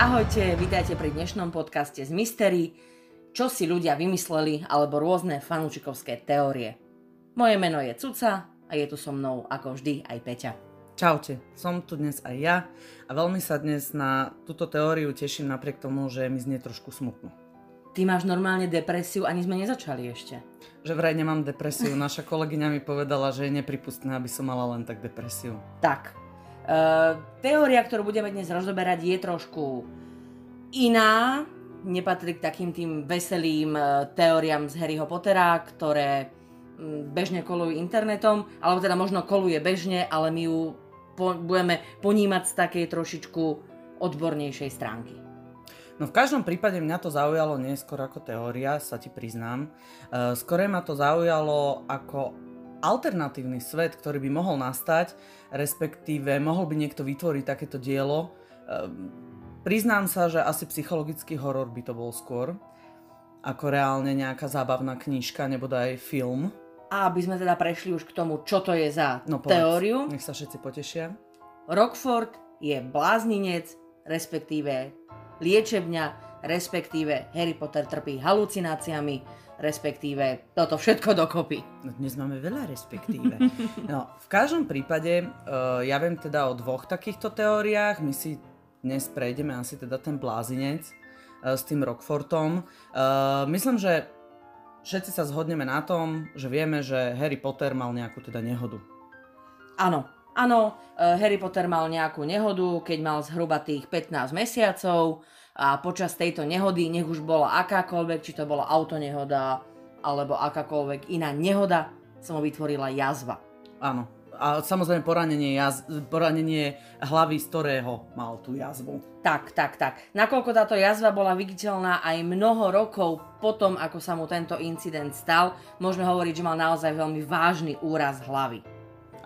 Ahojte, vítajte pri dnešnom podcaste z Mystery, čo si ľudia vymysleli alebo rôzne fanúčikovské teórie. Moje meno je Cuca a je tu so mnou ako vždy aj Peťa. Čaute, som tu dnes aj ja a veľmi sa dnes na túto teóriu teším napriek tomu, že mi znie trošku smutno. Ty máš normálne depresiu, ani sme nezačali ešte. Že vraj nemám depresiu, naša kolegyňa mi povedala, že je nepripustné, aby som mala len tak depresiu. Tak, teória, ktorú budeme dnes rozoberať, je trošku iná, nepatrí k takým tým veselým uh, teóriám z Harryho Pottera, ktoré um, bežne kolujú internetom, alebo teda možno koluje bežne, ale my ju po, budeme ponímať z takej trošičku odbornejšej stránky. No v každom prípade mňa to zaujalo neskôr ako teória, sa ti priznám. Uh, skôr ma to zaujalo ako alternatívny svet, ktorý by mohol nastať, respektíve mohol by niekto vytvoriť takéto dielo. Uh, priznám sa, že asi psychologický horor by to bol skôr, ako reálne nejaká zábavná knižka nebo aj film. A aby sme teda prešli už k tomu, čo to je za No povedz, teóriu. Nech sa všetci potešia. Rockford je blázninec, respektíve liečebňa, respektíve Harry Potter trpí halucináciami, respektíve toto všetko dokopy. No dnes máme veľa respektíve. No, v každom prípade, uh, ja viem teda o dvoch takýchto teóriách. My si dnes prejdeme asi teda ten blázinec uh, s tým Rockfortom. Uh, myslím, že všetci sa zhodneme na tom, že vieme, že Harry Potter mal nejakú teda nehodu. Áno, áno, Harry Potter mal nejakú nehodu, keď mal zhruba tých 15 mesiacov a počas tejto nehody, nech už bola akákoľvek, či to bola autonehoda alebo akákoľvek iná nehoda, sa mu vytvorila jazva. Áno. A samozrejme poranenie, jaz- poranenie hlavy, z ktorého mal tú jazvu. Tak, tak, tak. Nakoľko táto jazva bola viditeľná aj mnoho rokov potom, ako sa mu tento incident stal, môžeme hovoriť, že mal naozaj veľmi vážny úraz hlavy.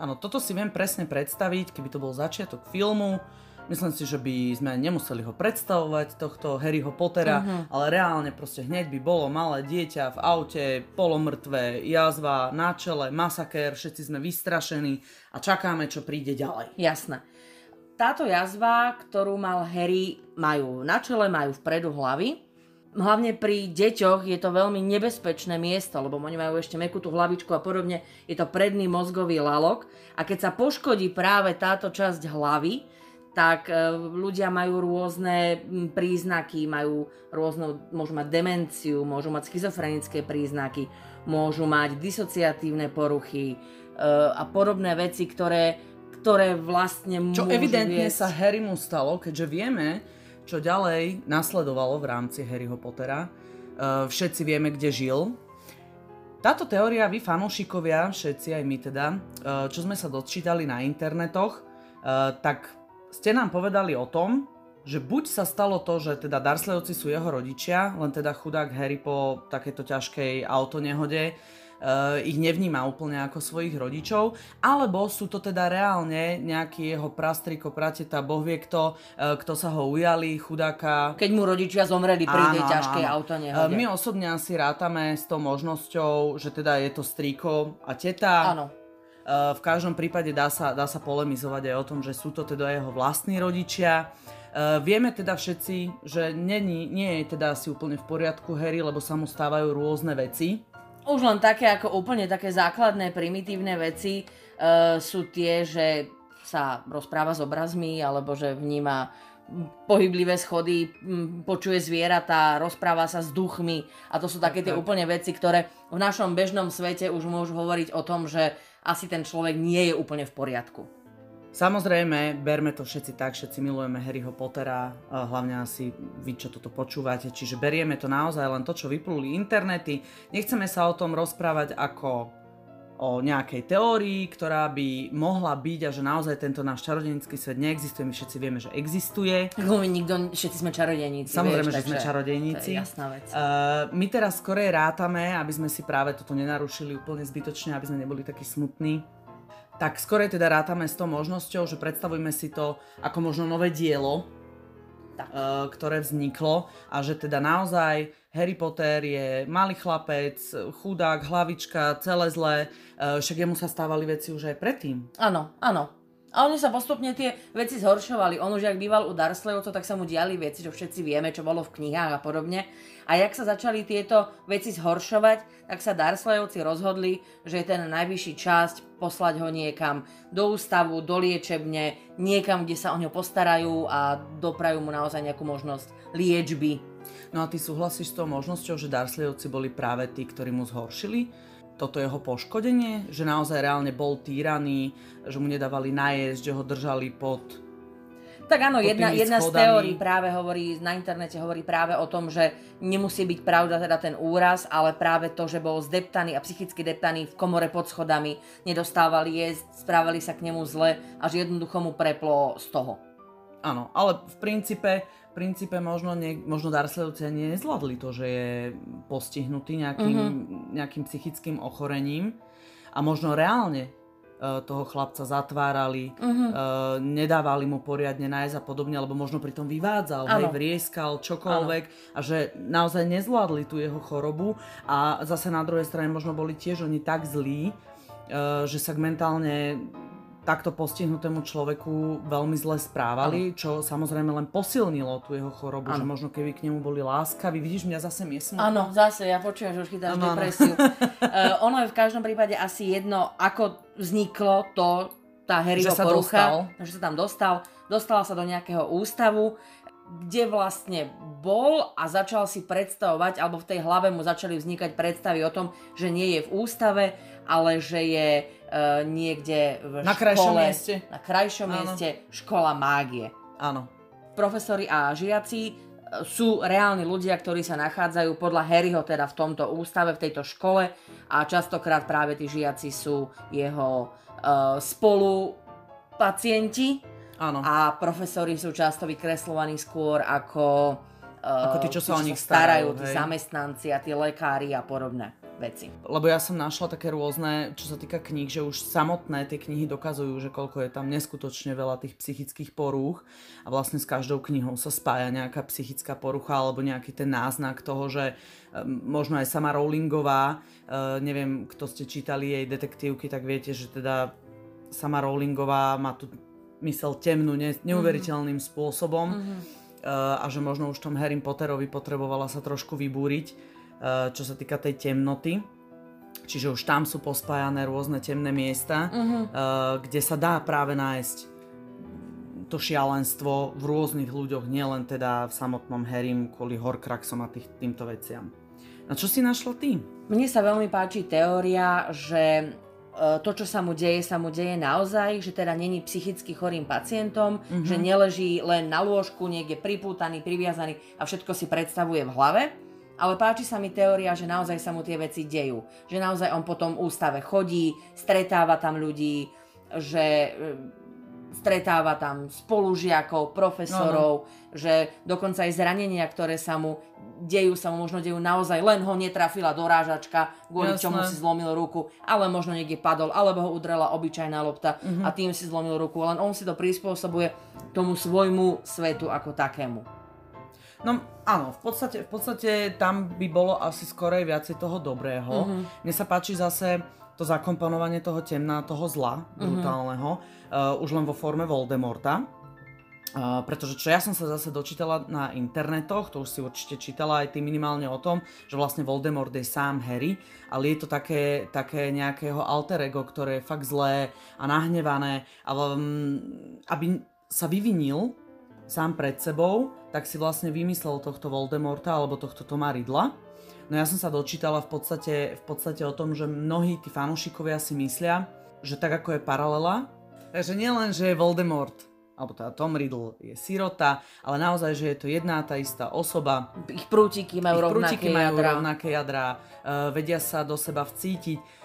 Áno, toto si viem presne predstaviť, keby to bol začiatok filmu. Myslím si, že by sme nemuseli ho predstavovať, tohto Harryho Pottera, Mhm. ale reálne proste hneď by bolo malé dieťa v aute, polomrtvé, jazva na čele, masakér, všetci sme vystrašení a čakáme, čo príde ďalej. Jasné. Táto jazva, ktorú mal Harry, majú na čele, majú vpredu hlavy. Hlavne pri deťoch je to veľmi nebezpečné miesto, lebo oni majú ešte mekú tú hlavičku a podobne. Je to predný mozgový lalok a keď sa poškodí práve táto časť hlavy, tak e, ľudia majú rôzne príznaky, majú rôznu, môžu mať demenciu, môžu mať schizofrenické príznaky, môžu mať disociatívne poruchy e, a podobné veci, ktoré, ktoré vlastne Čo môžu evidentne viesť... sa Harrymu stalo, keďže vieme, čo ďalej nasledovalo v rámci Harryho Pottera. Uh, všetci vieme, kde žil. Táto teória, vy fanúšikovia, všetci aj my teda, čo sme sa dočítali na internetoch, tak ste nám povedali o tom, že buď sa stalo to, že teda Dursleyovci sú jeho rodičia, len teda chudák Harry po takéto ťažkej autonehode uh, ich nevníma úplne ako svojich rodičov, alebo sú to teda reálne nejaký jeho prastriko, prateta, boh vie kto, uh, kto sa ho ujali, chudáka. Keď mu rodičia zomreli pri tej Áno, áno, ťažkej autonehode. Uh, My osobne asi rátame s tou možnosťou, že teda je to strýko a teta. Áno. V každom prípade dá sa, dá sa polemizovať aj o tom, že sú to teda jeho vlastní rodičia. Uh, vieme teda všetci, že není, nie je teda asi úplne v poriadku Harry, lebo sa mu stávajú rôzne veci. Už len také ako úplne také základné, primitívne veci uh, sú tie, že sa rozpráva s obrazmi, alebo že vníma pohyblivé schody, počuje zvieratá, rozpráva sa s duchmi a to sú také tie úplne veci, ktoré v našom bežnom svete už môžu hovoriť o tom, že asi ten človek nie je úplne v poriadku. Samozrejme, berme to všetci tak, všetci milujeme Harryho Pottera, hlavne asi vy, čo toto počúvate, čiže berieme to naozaj len to, čo vypluli internety. Nechceme sa o tom rozprávať ako o nejakej teórii, ktorá by mohla byť a že naozaj tento náš čarodenický svet neexistuje. My všetci vieme, že existuje. My nikto, všetci sme čarodejníci. Samozrejme, vieš, že sme čarodejníci. To je jasná vec. Uh, my teraz skorej rátame, aby sme si práve toto nenarušili úplne zbytočne, aby sme neboli takí smutní. Tak skorej teda rátame s tou možnosťou, že predstavujme si to ako možno nové dielo, Tak. uh, ktoré vzniklo a že teda naozaj Harry Potter je malý chlapec, chudák, hlavička, celé zlé, uh, však jemu sa stávali veci už aj predtým. Áno, áno. A oni sa postupne tie veci zhoršovali. On už ak býval u Darsleyovcov, tak sa mu diali veci, čo všetci vieme, čo bolo v knihách a podobne. A jak sa začali tieto veci zhoršovať, tak sa Darsleyovci rozhodli, že je ten najvyšší časť poslať ho niekam do ústavu, do liečebne, niekam, kde sa o ňo postarajú a doprajú mu naozaj nejakú možnosť liečby. No a ty súhlasíš s tou možnosťou, že Darsleyovci boli práve tí, ktorí mu zhoršili toto jeho poškodenie, že naozaj reálne bol týraný, že mu nedávali najesť, že ho držali pod tak áno, jedna, jedna z teórií práve hovorí, na internete hovorí práve o tom, že nemusí byť pravda teda ten úraz, ale práve to, že bol zdeptaný a psychicky deptaný v komore pod schodami, nedostávali jesť, správali sa k nemu zle a že jednoducho mu preplo z toho. Áno, ale v princípe princípe možno, nie, možno Darslevci ani nezvládli to, že je postihnutý nejakým, mm-hmm. nejakým psychickým ochorením a možno reálne uh, toho chlapca zatvárali, mm-hmm. uh, nedávali mu poriadne nájsť a podobne, alebo možno pri tom vyvádzal, hej, vrieskal, čokoľvek ano. a že naozaj nezvládli tú jeho chorobu a zase na druhej strane možno boli tiež oni tak zlí, uh, že sa mentálne takto postihnutému človeku veľmi zle správali, ano. čo samozrejme len posilnilo tú jeho chorobu, ano. že možno keby k nemu boli láskaví. Vidíš, mňa zase miesnu. Áno, zase, ja počujem, že už chytáš ano, depresiu. uh, ono je v každom prípade asi jedno, ako vzniklo to, tá Harryho že porucha, dostal. že sa tam dostal. Dostala sa do nejakého ústavu, kde vlastne bol a začal si predstavovať, alebo v tej hlave mu začali vznikať predstavy o tom, že nie je v ústave, ale že je uh, niekde v na škole, krajšom mieste. na krajšom Áno. mieste škola mágie. Áno. Profesori a žiaci e, sú reálni ľudia, ktorí sa nachádzajú podľa Harryho teda v tomto ústave, v tejto škole a častokrát práve tí žiaci sú jeho uh, spolu pacienti Áno. a profesori sú často vykreslovaní skôr ako, uh, ako tí, čo sa o nich starajú, starajú tí zamestnanci a tí lekári a podobné veci. Lebo ja som našla také rôzne, čo sa týka kníh, že už samotné tie knihy dokazujú, že koľko je tam neskutočne veľa tých psychických porúch a vlastne s každou knihou sa spája nejaká psychická porucha alebo nejaký ten náznak toho, že možno aj sama Rowlingová, e, neviem, kto ste čítali jej detektívky, tak viete, že teda sama Rowlingová má tu mysel temnú ne, neuveriteľným mm-hmm. spôsobom mm-hmm. a že možno už tom Harry Potterovi potrebovala sa trošku vybúriť Eh, čo sa týka tej temnoty. Čiže už tam sú pospájané rôzne temné miesta, uh-huh. kde sa dá práve nájsť to šialenstvo v rôznych ľuďoch, nielen teda v samotnom Harrym kvôli Horcruxom a tých, týmto veciam. A čo si našla ty? Mne sa veľmi páči teória, že to, čo sa mu deje, sa mu deje naozaj, že teda není psychicky chorým pacientom, uh-huh. že neleží len na lôžku, niekde pripútaný, priviazaný a všetko si predstavuje v hlave, ale páči sa mi teória, že naozaj sa mu tie veci dejú. Že naozaj on po tom ústave chodí, stretáva tam ľudí, že stretáva tam spolužiakov, profesorov, no. že dokonca aj zranenia, ktoré sa mu dejú, sa mu možno dejú naozaj, len ho netrafila dorážačka, kvôli Jasné. čomu si zlomil ruku, ale možno niekde padol, alebo ho udrela obyčajná lopta uh-huh. a tým si zlomil ruku, len on si to prispôsobuje tomu svojmu svetu ako takému. No áno, v podstate, v podstate tam by bolo asi skorej viacej toho dobrého. Uh-huh. Mne sa páči zase to zakomponovanie toho temná, toho zla uh-huh. brutálneho, uh, už len vo forme Voldemorta. Uh, pretože čo ja som sa zase dočítala na internetoch, to už si určite čítala aj ty minimálne o tom, že vlastne Voldemort je sám Harry, ale je to také, také nejakého alter ego, ktoré je fakt zlé a nahnevané, ale, um, aby sa vyvinil sám pred sebou, tak si vlastne vymyslel tohto Voldemorta alebo tohto Toma Ridla. No ja som sa dočítala v podstate, v podstate o tom, že mnohí tí fanúšikovia si myslia, že tak ako je paralela, takže nielen, že je Voldemort, alebo teda Tom Riddle je sirota, ale naozaj, že je to jedná tá istá osoba. Ich prútiky majú ich rovnaké prútiky majú jadra. rovnaké jadra, uh, vedia sa do seba vcítiť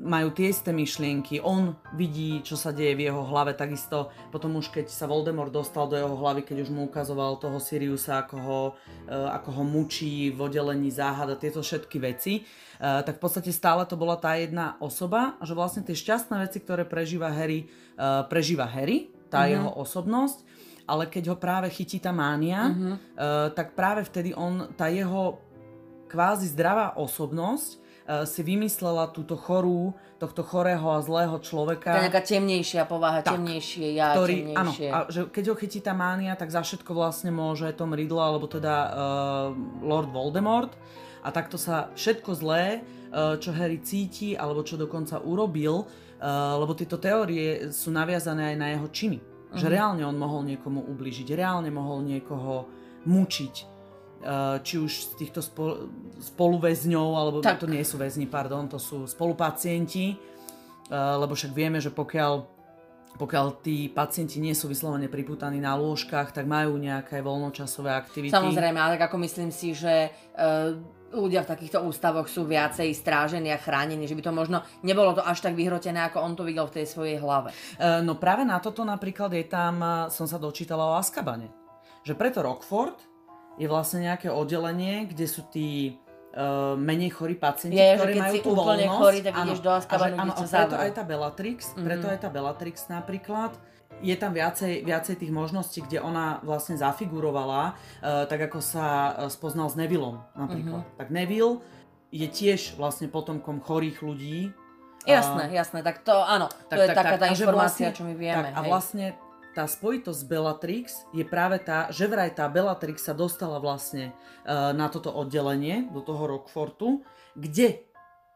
majú tie isté myšlienky, on vidí, čo sa deje v jeho hlave, takisto potom už keď sa Voldemort dostal do jeho hlavy, keď už mu ukazoval toho Siriusa, ako ho, uh, ako ho mučí v oddelení záhad a tieto všetky veci, uh, tak v podstate stále to bola tá jedna osoba že vlastne tie šťastné veci, ktoré prežíva Harry, uh, prežíva Harry, tá mm-hmm. jeho osobnosť, ale keď ho práve chytí tá mánia, mm-hmm. tak práve vtedy on, tá jeho kvázi zdravá osobnosť si vymyslela túto chorú, tohto chorého a zlého človeka. Tá nejaká temnejšia povaha, Tak, temnejšie ja, ktorý, áno, temnejšie. a že keď ho chytí tá mánia, tak za všetko vlastne môže Tom Riddle, alebo teda uh, Lord Voldemort. A takto sa všetko zlé, uh, čo Harry cíti, alebo čo dokonca urobil, uh, lebo tieto teórie sú naviazané aj na jeho činy. Že reálne on mohol niekomu ubližiť, reálne mohol niekoho mučiť. Uh, či už z týchto spol- spoluväzňov, alebo Tak. to nie sú väzni, pardon, to sú spolupacienti, uh, lebo však vieme, že pokiaľ pokiaľ tí pacienti nie sú vyslovene priputaní na lôžkach, tak majú nejaké voľnočasové aktivity. Samozrejme, ale tak ako myslím si, že uh, ľudia v takýchto ústavoch sú viacej strážení a chránení, že by to možno nebolo to až tak vyhrotené, ako on to videl v tej svojej hlave. No práve na toto napríklad je tam, som sa dočítala o Azkabane. Že preto Rockford je vlastne nejaké oddelenie, kde sú tí uh, menej chorí pacienti, Je, ktorí majú tú úplne voľnosť. chorý, tak Áno. ideš do Azkabanu, A áno, a preto aj tá Bellatrix, preto Mhm. aj tá Bellatrix napríklad, je tam viacej, viacej tých možností, kde ona vlastne zafigurovala, uh, tak ako sa uh, spoznal s Nevillom napríklad. Mhm. Tak Neville je tiež vlastne potomkom chorých ľudí. Jasné, jasné, tak to áno, to je taká tá a že informácia, vlastne- čo my vieme. Tak, a hej. vlastne tá spojitosť Bellatrix je práve tá, že vraj tá Bellatrix sa dostala vlastne uh, na toto oddelenie, do toho Rockfortu, kde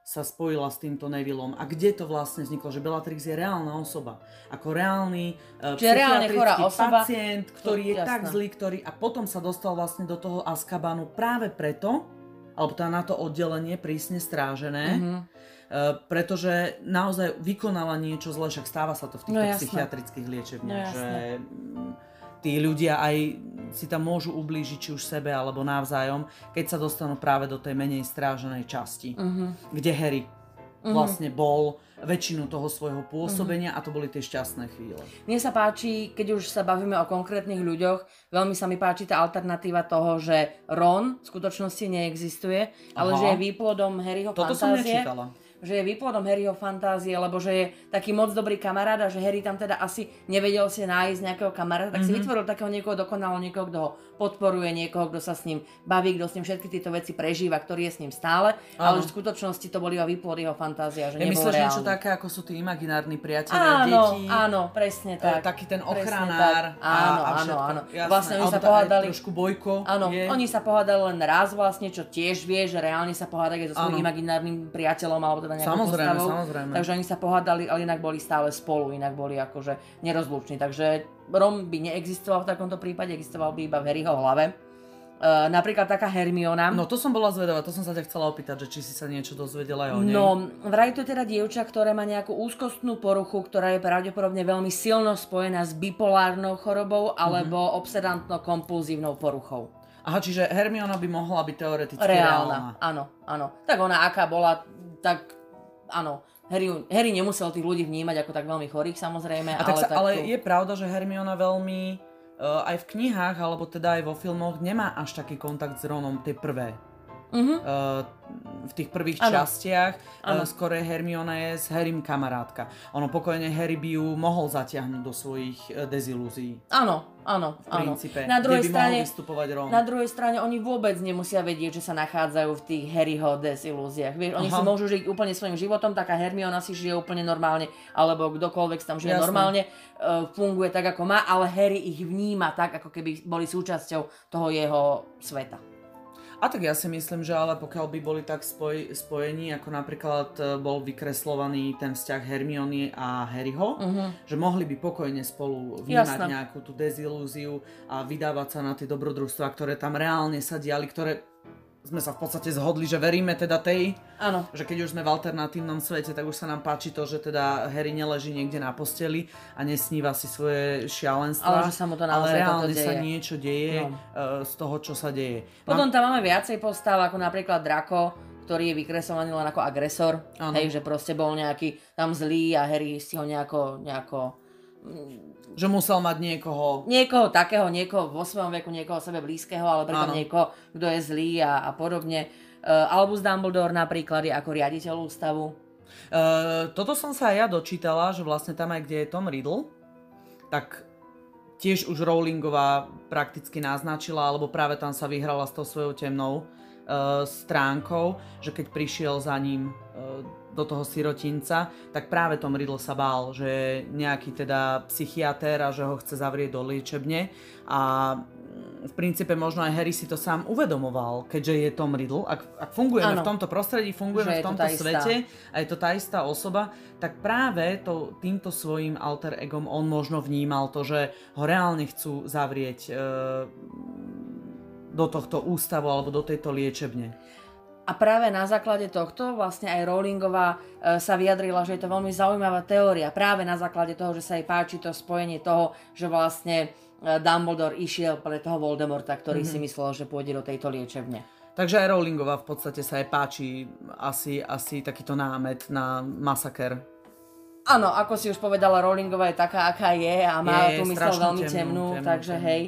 sa spojila s týmto Nevillom a kde to vlastne vzniklo, že Bellatrix je reálna osoba. Ako reálny uh, psychiatrický osoba. pacient, ktorý je jasné. tak zlý, ktorý a potom sa dostal vlastne do toho Azkabanu práve preto, alebo teda na to oddelenie prísne strážené, Mhm. Uh, pretože naozaj vykonala niečo zle, však stáva sa to v týchto No jasné. psychiatrických liečebniach, No že jasné. mm, tí ľudia aj si tam môžu ublížiť či už sebe alebo navzájom, keď sa dostanú práve do tej menej stráženej časti, Mhm. kde Harry Mhm. vlastne bol väčšinu toho svojho pôsobenia Mhm. a to boli tie šťastné chvíle. Mne sa páči, keď už sa bavíme o konkrétnych ľuďoch, veľmi sa mi páči tá alternatíva toho, že Ron v skutočnosti neexistuje, ale Aha. že je výplodom Harryho Toto som fantázie. nečítala. Že je výplodom Harryho fantázie, lebo že je taký moc dobrý kamarát a že Harry tam teda asi nevedel si nájsť nejakého kamaráta, tak si Mhm. vytvoril takého niekoho dokonalo, niekoho, kto ho podporuje, niekoho, kto sa s ním baví, kto s ním všetky tieto veci prežíva, ktorý je s ním stále, ale Áno. že v skutočnosti to bol iba výplod jeho fantázia, že Ja myslíš niečo reálny. také, ako sú tí imaginárni priatelia Áno, detí? áno, presne e, tak. taký ten ochranár tak. a, Áno, a áno, všetko. áno. Jasné. Vlastne oni sa pohádali- Trošku bojko Áno, je. oni sa pohádali len raz vlastne, čo tiež vie, že reálne sa pohádali so svojím Áno. imaginárnym priateľom alebo teda nejakou Samozrejme, postavou. samozrejme. Takže oni sa pohádali, ale inak boli stále spolu, inak boli akože nerozluční. Takže Rom by neexistoval v takomto prípade, existoval by iba v Harryho hlave. Uh, napríklad taká Hermiona. No to som bola zvedavá, to som sa ťa chcela opýtať, že či si sa niečo dozvedela aj o nej. No, vraj to je teda dievča, ktoré má nejakú úzkostnú poruchu, ktorá je pravdepodobne veľmi silno spojená s bipolárnou chorobou alebo Mhm. obsedantno-kompulzívnou poruchou. Aha, čiže Hermiona by mohla byť teoreticky Reálna. reálna. Áno, áno. Tak ona aká bola, tak áno. Harry, Harry nemusel tých ľudí vnímať ako tak veľmi chorých samozrejme, A tak ale, sa, tak ale tu- je pravda, že Hermiona veľmi uh, aj v knihách, alebo teda aj vo filmoch nemá až taký kontakt s Ronom, tie prvé. Mhm. Uh, v tých prvých Áno. častiach Áno. uh, skôr Hermiona je s Harrym kamarátka. Ono pokojne Harry by ju mohol zatiahnuť do svojich uh, dezilúzií. Áno, áno, V áno. princípe. Na druhej strane, vystupovať Ron. na druhej strane oni vôbec nemusia vedieť, že sa nachádzajú v tých Harryho desilúziách. Vieš, oni Aha. si môžu žiť úplne svojim životom, taká Hermiona si žije úplne normálne, alebo kdokoľvek tam žije Jasné. normálne, uh, funguje tak, ako má, ale Harry ich vníma tak, ako keby boli súčasťou toho jeho sveta. A tak ja si myslím, že ale pokiaľ by boli tak spoj, spojení, ako napríklad e, bol vykreslovaný ten vzťah Hermiony a Harryho, Mhm. že mohli by pokojne spolu vnímať Jasné. nejakú tú dezilúziu a vydávať sa na tie dobrodružstvá, ktoré tam reálne sa diali, ktoré sme sa v podstate zhodli, že veríme teda tej, Áno, že keď už sme v alternatívnom svete, tak už sa nám páči to, že teda Harry neleží niekde na posteli a nesníva si svoje šialenstva. Ale že sa mu to naozaj ale reálne sa niečo deje No. uh, z toho, čo sa deje. Potom tam máme viacej postav, ako napríklad Draco, ktorý je vykresovaný len ako agresor. Áno. Hej, že proste bol nejaký tam zlý a Harry si ho nejako, nejako Že musel mať niekoho... niekoho takého, niekoho vo svojom veku, niekoho sebe blízkeho, ale pritom Áno. niekoho, kto je zlý a, a podobne. Uh, Albus Dumbledore napríklad je ako riaditeľ ústavu. Uh, toto som sa aj ja dočítala, že vlastne tam aj kde je Tom Riddle, tak tiež už Rowlingová prakticky naznačila, alebo práve tam sa vyhrala s tou svojou temnou stránkou, že keď prišiel za ním uh, do toho sirotinca, tak práve Tom Riddle sa bál, že nejaký teda psychiatér a že ho chce zavrieť do liečebne a v princípe možno aj Harry si to sám uvedomoval, keďže je Tom Riddle. Ak, ak fungujeme ano. v tomto prostredí, fungujeme v tomto svete a je to tá istá osoba, tak práve to, týmto svojim alter egom on možno vnímal to, že ho reálne chcú zavrieť e, do tohto ústavu alebo do tejto liečebne. A práve na základe tohto vlastne aj Rowlingová e, sa vyjadrila, že je to veľmi zaujímavá teória. Práve na základe toho, že sa jej páči to spojenie toho, že vlastne e, Dumbledore išiel pre toho Voldemorta, ktorý mm-hmm. si myslel, že pôjde do tejto liečebne. Takže aj Rowlingová v podstate sa jej páči asi, asi takýto námet na masaker. Áno, ako si už povedala, Rowlingová je taká, aká je a má je, tú mysel veľmi temnú, temnú, temnú takže temnú. hej.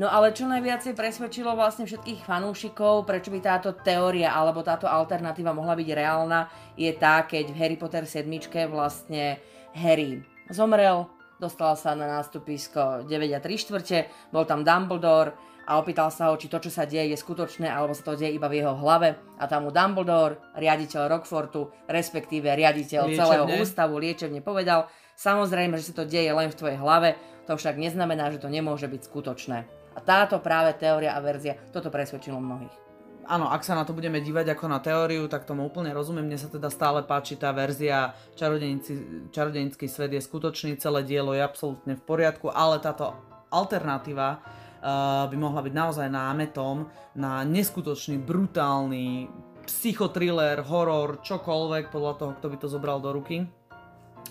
No ale čo najviacej presvedčilo vlastne všetkých fanúšikov, prečo by táto teória alebo táto alternatíva mohla byť reálna, je tá, keď v Harry Potter 7 vlastne Harry zomrel, dostal sa na nástupisko 9 a 3 štvrte, bol tam Dumbledore a opýtal sa ho, či to, čo sa deje, je skutočné, alebo sa to deje iba v jeho hlave. A tam mu Dumbledore, riaditeľ Rockfortu, respektíve riaditeľ liečebne. celého ústavu, liečebne povedal, samozrejme, že sa to deje len v tvojej hlave, to však neznamená, že to nemôže byť skutočné. A táto práve teória a verzia, toto presvedčilo mnohých. Áno, ak sa na to budeme dívať ako na teóriu, tak tomu úplne rozumiem. Mne sa teda stále páči tá verzia čarodejnický svet je skutočný, celé dielo je absolútne v poriadku, ale táto alternatíva uh, by mohla byť naozaj námetom na neskutočný, brutálny psychotriller, horor, čokoľvek podľa toho, kto by to zobral do ruky.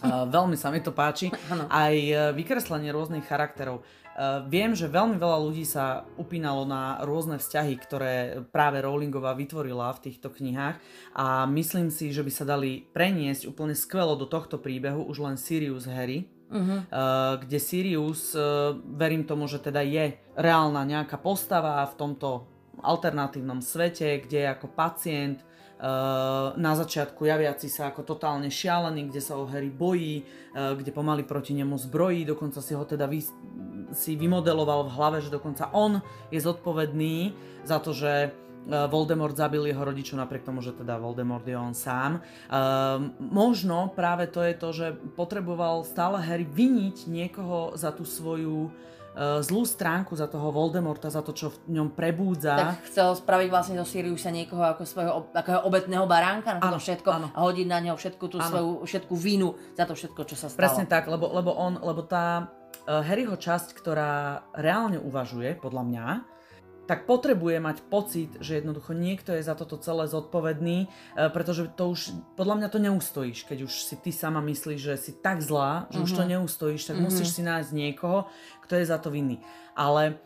Uh, veľmi sa mi to páči. Aj uh, vykreslenie rôznych charakterov. Uh, viem, že veľmi veľa ľudí sa upínalo na rôzne vzťahy, ktoré práve Rowlingová vytvorila v týchto knihách a myslím si, že by sa dali preniesť úplne skvelo do tohto príbehu už len Sirius Harry, Uh-huh. Uh, kde Sirius, uh, verím tomu, že teda je reálna nejaká postava v tomto alternatívnom svete, kde je ako pacient, na začiatku javiaci sa ako totálne šialený, kde sa o Harry bojí, kde pomaly proti nemu zbrojí, dokonca si ho teda vy, si vymodeloval v hlave, že dokonca on je zodpovedný za to, že e, Voldemort zabil jeho rodičov napriek tomu, že teda Voldemort je on sám. Um, možno práve to je to, že potreboval stále Harry viniť niekoho za tú svoju uh, zlú stránku, za toho Voldemorta, za to, čo v ňom prebúdza. Tak chcel spraviť vlastne zo Siriusa niekoho ako svojho takého obetného baránka na to všetko ano. a hodiť na neho všetku tú ano. svoju všetku vínu za to všetko, čo sa stalo. Presne tak, lebo, lebo on, lebo tá Harryho časť, ktorá reálne uvažuje, podľa mňa, tak potrebuje mať pocit, že jednoducho niekto je za toto celé zodpovedný, eh, pretože to už, podľa mňa to neustojíš, keď už si ty sama myslíš, že si tak zlá, že uh-huh. už to mhm. neustojíš, tak uh-huh. musíš si nájsť niekoho, kto je za to vinný. Ale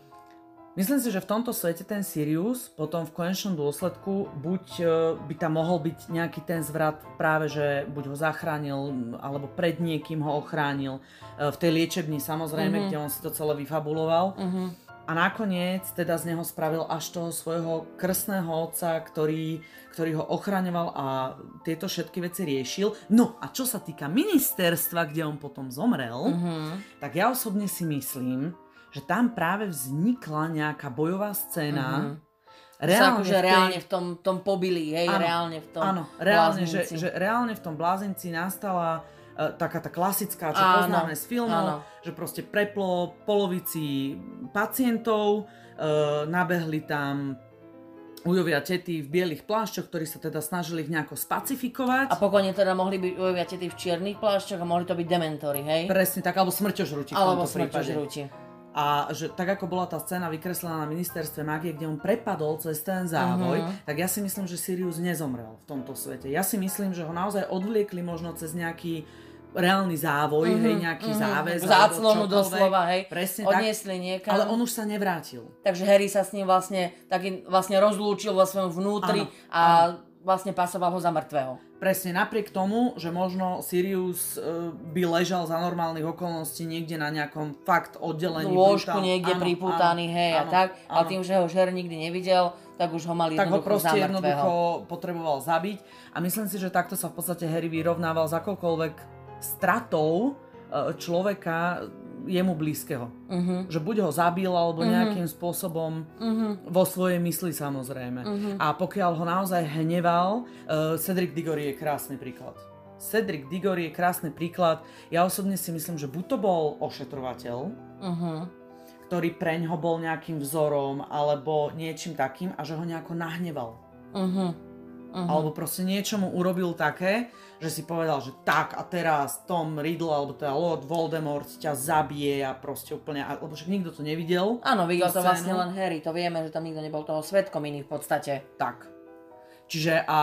Myslím si, že v tomto svete ten Sirius potom v konečnom dôsledku buď e, by tam mohol byť nejaký ten zvrat práve, že buď ho zachránil, alebo pred niekým ho ochránil. E, v tej liečebni samozrejme, mm-hmm. kde on si to celé vyfabuloval. Mm-hmm. A nakoniec teda z neho spravil až toho svojho krstného otca, ktorý, ktorý ho ochraňoval a tieto všetky veci riešil. No a čo sa týka ministerstva, kde on potom zomrel, mm-hmm. tak ja osobne si myslím, že tam práve vznikla nejaká bojová scéna, mm-hmm. Reálne, akože v tej... reálne v tom, tom pobili, hej, áno, reálne v tom Áno, reálne, že, že reálne v tom blázenci nastala uh, taká tá klasická, čo áno, poznáme z filmov, áno. že proste preplo polovici pacientov, uh, nabehli tam ujovia tety v bielých plášťoch, ktorí sa teda snažili ich nejako spacifikovať. A pokojne teda mohli byť ujovia tety v čiernych plášťoch a mohli to byť dementory, hej? Presne tak, alebo smrťožrúti Alebo smrťožrúti. A že tak ako bola tá scéna vykreslená na ministerstve magie, kde on prepadol cez ten závoj, uh-huh. tak ja si myslím, že Sirius nezomrel v tomto svete. Ja si myslím, že ho naozaj odvliekli možno cez nejaký reálny závoj, uh-huh, hej, nejaký uh-huh. záväz. Záclonu doslova, hej. Presne Odniesli tak, niekam. Ale on už sa nevrátil. Takže Harry sa s ním vlastne, taký, vlastne rozlúčil vo svojom vnútri ano, a ano vlastne pasoval ho za mŕtvého. Presne napriek tomu, že možno Sirius uh, by ležal za normálnych okolností niekde na nejakom fakt oddelení. Lôžku niekde áno, pripútaný, áno, hej áno, a tak, áno. ale tým, že ho žer nikdy nevidel, tak už ho mali tak ho proste jednoducho potreboval zabiť a myslím si, že takto sa v podstate Harry vyrovnával za akokoľvek stratou e, človeka jemu blízkeho. Mhm. Že buď ho zabil, alebo nejakým spôsobom Mhm. vo svojej mysli samozrejme. A pokiaľ ho naozaj hneval, uh, Cedric Diggory je krásny príklad. Cedric Diggory je krásny príklad. Ja osobne si myslím, že buď to bol ošetrovateľ, Mhm. ktorý preň ho bol nejakým vzorom alebo niečím takým a že ho nejako nahneval. Mhm. Mhm. Alebo proste niečo mu urobil také, že si povedal, že tak a teraz Tom Riddle alebo teda Lord Voldemort ťa zabije a proste úplne, lebo však nikto to nevidel. Áno, videl to vlastne scénu. len Harry, to vieme, že tam nikto nebol toho svetkom iný v podstate. Tak. Čiže a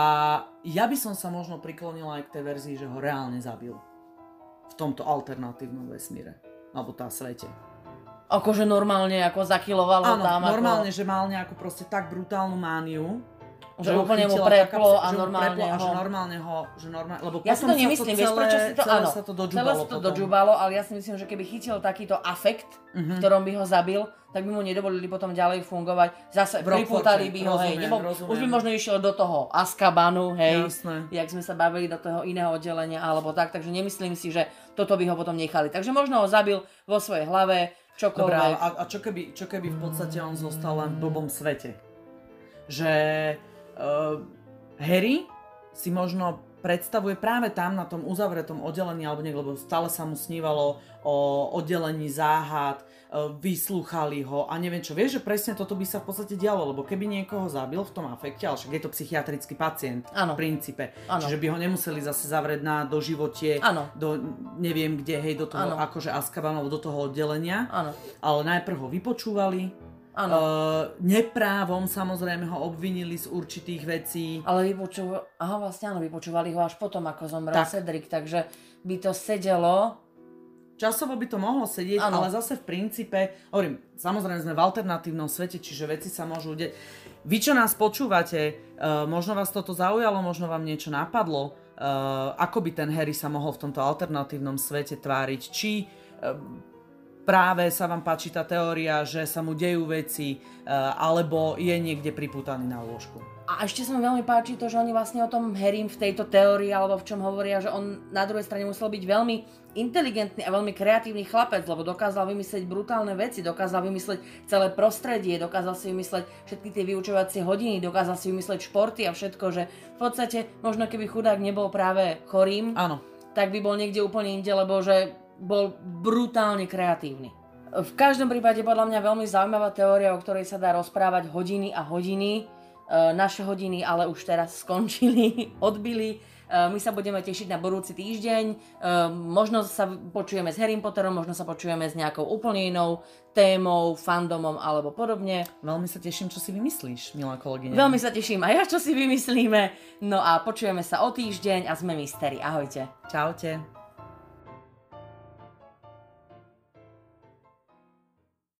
ja by som sa možno priklonila aj k tej verzii, že ho reálne zabil. V tomto alternatívnom vesmíre. Alebo tá svete. Akože normálne ako zakilovalo Áno, tam. normálne, Ako... že mal nejakú proste tak brutálnu mániu, Že ho úplne mu preplo a že normálne a že ho- normálne ho, že normálne, lebo Ja si to nemyslím, vieš prečo si to, áno, sa to dožubalo sa to dožubalo, ale ja si myslím, že keby chytil takýto afekt, v ktorom by ho zabil, tak by mu nedovolili potom ďalej fungovať. Zase pripútali by ho, hej, rozumiem, nebol, rozumiem. už by možno išiel do toho Azkabanu, hej, Jasné. jak sme sa bavili do toho iného oddelenia alebo tak, takže nemyslím si, že toto by ho potom nechali. Takže možno ho zabil vo svojej hlave, Dobre, čokoľvek. a, a čo, keby, čo keby v podstate on zostal len v blbom svete? Že Harry si možno predstavuje práve tam na tom uzavretom oddelení alebo niekde, lebo stále sa mu snívalo o oddelení záhad, uh, vyslúchali ho a neviem čo. Vieš, že presne toto by sa v podstate dialo, lebo keby niekoho zabil v tom afekte, ale však je to psychiatrický pacient Áno. v princípe, Áno. čiže by ho nemuseli zase zavrieť na doživotie do neviem kde, hej, do toho Áno. akože Azkaban alebo do toho oddelenia Áno, ale najprv ho vypočúvali, áno. uh, neprávom samozrejme ho obvinili z určitých vecí. Ale vypočúvali, aha, vlastne áno, vypočúvali ho až potom, ako zomrel Tak. Cedric, takže by to sedelo. Časovo by to mohlo sedieť, Áno. ale zase v princípe, hovorím, samozrejme sme v alternatívnom svete, čiže veci sa môžu udeť. Vy, čo nás počúvate, uh, možno vás toto zaujalo, možno vám niečo napadlo, uh, ako by ten Harry sa mohol v tomto alternatívnom svete tváriť, či uh, práve sa vám páči tá teória, že sa mu dejú veci, uh, alebo je niekde pripútaný na lôžku. A ešte sa mi veľmi páči to, že oni vlastne o tom Harrym v tejto teórii, alebo v čom hovoria, že on na druhej strane musel byť veľmi inteligentný a veľmi kreatívny chlapec, lebo dokázal vymyslieť brutálne veci, dokázal vymyslieť celé prostredie, dokázal si vymyslieť všetky tie vyučovacie hodiny, dokázal si vymyslieť športy a všetko, že v podstate možno keby chudák nebol práve chorým, Áno, tak by bol niekde úplne inde, lebo že bol brutálne kreatívny. V každom prípade podľa mňa veľmi zaujímavá teória, o ktorej sa dá rozprávať hodiny a hodiny. E, Naše hodiny ale už teraz skončili, odbili. E, My sa budeme tešiť na budúci týždeň. E, Možno sa počujeme s Harrym Potterom, možno sa počujeme s nejakou úplne inou témou, fandomom alebo podobne. veľmi sa teším, čo si vymyslíš, milá kolegyňa. Veľmi sa teším aj ja, čo si vymyslíme. No a počujeme sa o týždeň a sme Mystery. Ahojte. Čaute.